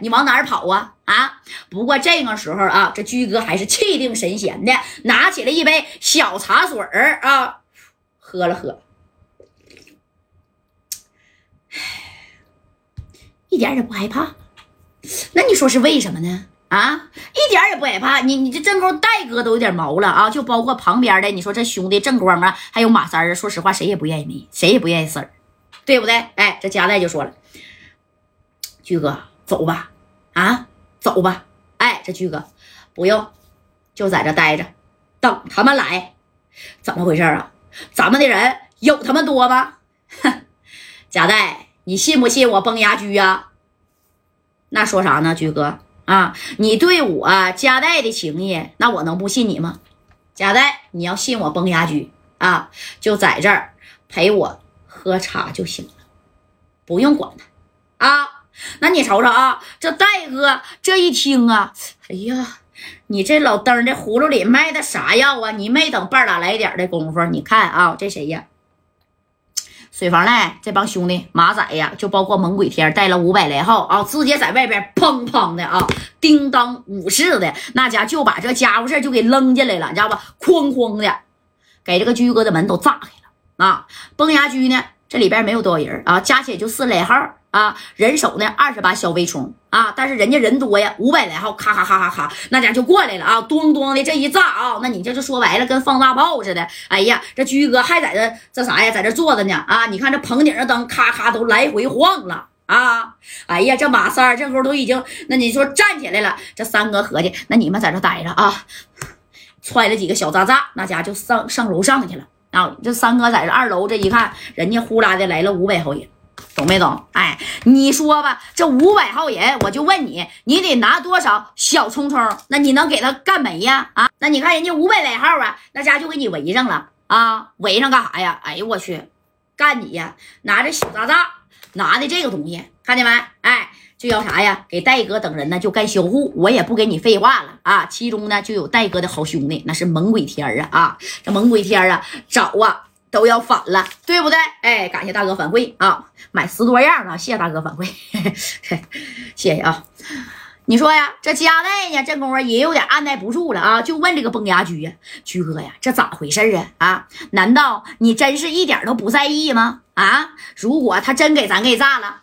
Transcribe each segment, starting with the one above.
你往哪儿跑啊？啊！不过这个时候啊，这居哥还是气定神闲的，拿起了一杯小茶水儿啊，喝了喝，一点也不害怕。那你说是为什么呢？啊，一点也不害怕。你你这正宫戴哥都有点毛了啊，就包括旁边的，你说这兄弟正光啊，还有马三儿，说实话谁也不愿意没，谁也不愿意死，对不对？哎，这夹带就说了，居哥走吧，啊，走吧。哎，这居哥不用，就在这待着，等他们来。怎么回事啊？咱们的人有他们多吗？哼，夹带，你信不信我崩牙驹呀？那说啥呢，居哥啊？你对我夹带的情谊，那我能不信你吗？贾带，你要信我崩牙驹啊，就在这儿陪我喝茶就行了，不用管他啊。那你瞅瞅啊，这戴哥这一听啊，哎呀，你这老登的葫芦里卖的啥药啊？你没等半拉来点的功夫，你看啊，这谁呀？水房赖这帮兄弟马仔呀，就包括猛鬼天带了五百来号啊，直接在外边砰砰的啊，叮当五似的，那家就把这家伙事就给扔进来了，你知道吧？哐哐的，给这个居哥的门都炸开了啊！崩牙驹呢，这里边没有多少人啊，加起来就四来号啊，人手呢二十把小微冲啊，但是人家人多呀，五百来号，咔咔咔咔咔，那家就过来了啊，咣咣的这一炸啊，那你这就说白了，跟放大炮似的。哎呀，这居哥还在这这啥呀，在这坐着呢啊，你看这棚顶上灯咔咔都来回晃了啊。哎呀，这马三这会都已经，那你说站起来了，这三哥合计，那你们在这待着啊，揣了几个小渣渣，那家就上上楼上去了啊。这三哥在这二楼这一看，人家呼啦的来了五百号人。懂没懂？哎，你说吧，这五百号人，我就问你，你得拿多少小冲冲？那你能给他干没呀？啊，那你看人家五百来号啊，那家就给你围上了啊，围上干啥呀？哎呦我去，干你呀！拿着小炸炸，拿的这个东西，看见没？哎，就要啥呀？给戴哥等人呢，就干销户。我也不跟你废话了啊！其中呢，就有戴哥的好兄弟，那是猛鬼天啊！啊，这猛鬼天啊，找啊！都要反了，对不对？哎，感谢大哥反馈啊，买十多样啊，谢谢大哥反馈，谢谢啊。你说呀，这家代呢，这功夫也有点按耐不住了啊，就问这个崩牙驹呀，驹哥呀，这咋回事啊？啊，难道你真是一点都不在意吗？啊，如果他真给咱给炸了，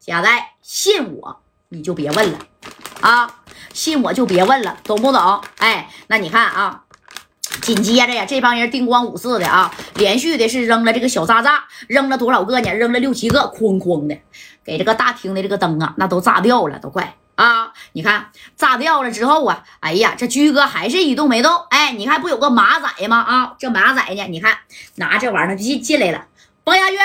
家代信我，你就别问了啊，信我就别问了，懂不懂？哎，那你看啊。紧接着呀，这帮人叮咣五四的啊，连续的是扔了这个小炸炸，扔了多少个呢？扔了六七个，哐哐的，给这个大厅的这个灯啊，那都炸掉了，都快啊！你看炸掉了之后啊，哎呀，这居哥还是一动没动。哎，你看不有个马仔吗？啊，这马仔呢？你看拿这玩意儿进进来了。崩牙驹，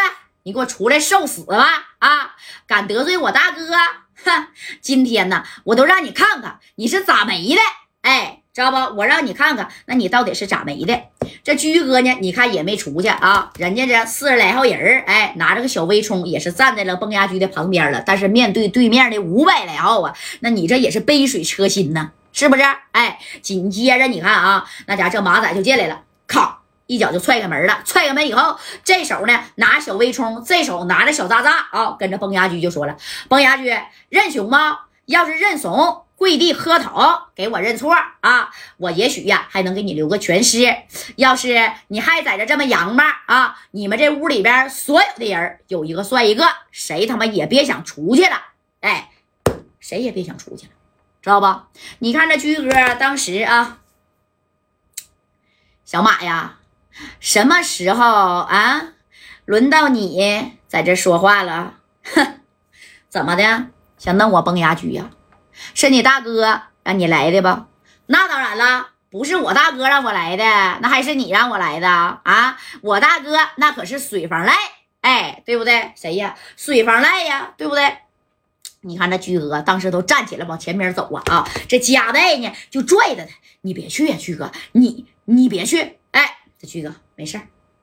你给我出来受死吧！啊，敢得罪我大哥，哼！今天呢，我都让你看看你是咋没的。哎。知道不？我让你看看，那你到底是咋没的？这居哥呢？你看也没出去啊。人家这四十来号人哎，拿着个小微冲，也是站在了崩牙驹的旁边了。但是面对对面的五百来号啊，那你这也是杯水车薪呢，是不是？哎，紧接着你看啊，那家这马仔就进来了，咔一脚就踹开门了。踹开门以后，这手呢拿小微冲，这手拿着小渣渣啊，跟着崩牙驹就说了：“崩牙驹认怂吗？要是认怂。”跪地磕头，给我认错啊！我也许呀还能给你留个全尸。要是你还在这这么洋吧啊，你们这屋里边所有的人有一个算一个，谁他妈也别想出去了！哎，谁也别想出去了，知道不？你看这驹哥当时啊，小马呀，什么时候啊，轮到你在这说话了？哼，怎么的？想弄我崩牙驹呀？是你大哥让你来的吧？那当然了，不是我大哥让我来的，那还是你让我来的啊！我大哥那可是水房赖，哎，对不对？谁呀？水房赖呀，对不对？你看那驹哥当时都站起来往前面走啊啊！这夹带呢就拽着他，你别去呀，驹哥，你你别去！这居哥没事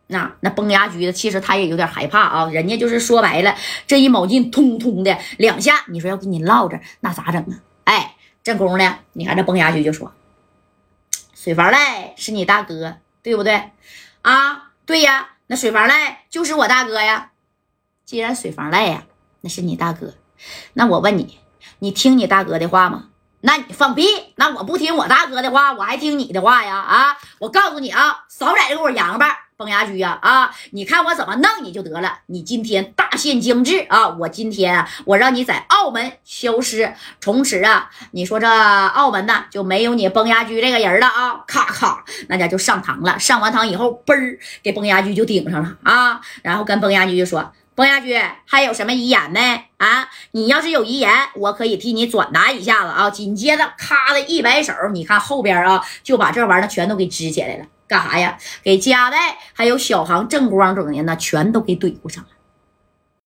那那崩牙驹的，其实他也有点害怕啊。人家就是说白了，这一铆劲，通通的两下，你说要跟你唠着，那咋整啊？哎，正宫呢？你看这崩牙驹就说：“水房赖是你大哥，对不对？啊，对呀，那水房赖就是我大哥呀。既然水房赖呀，那是你大哥，那我问你，你听你大哥的话吗？那你放屁！那我不听我大哥的话，我还听你的话呀？啊！我告诉你啊，少在这给我扬吧，崩牙驹呀！啊！你看我怎么弄你就得了。你今天大限将至啊！我今天，我让你在澳门消失，从此啊，你说这澳门呐就没有你崩牙驹这个人了啊！咔咔，那家就上堂了。上完堂以后，嘣儿给崩牙驹就顶上了啊！然后跟崩牙驹就说。崩牙驹还有什么遗言没？啊，你要是有遗言，我可以替你转达一下子啊。紧接着，咔的一摆手，你看后边啊，就把这玩意儿全都给支起来了。干啥呀？给加代还有小航、正光等人呢，全都给怼过上了。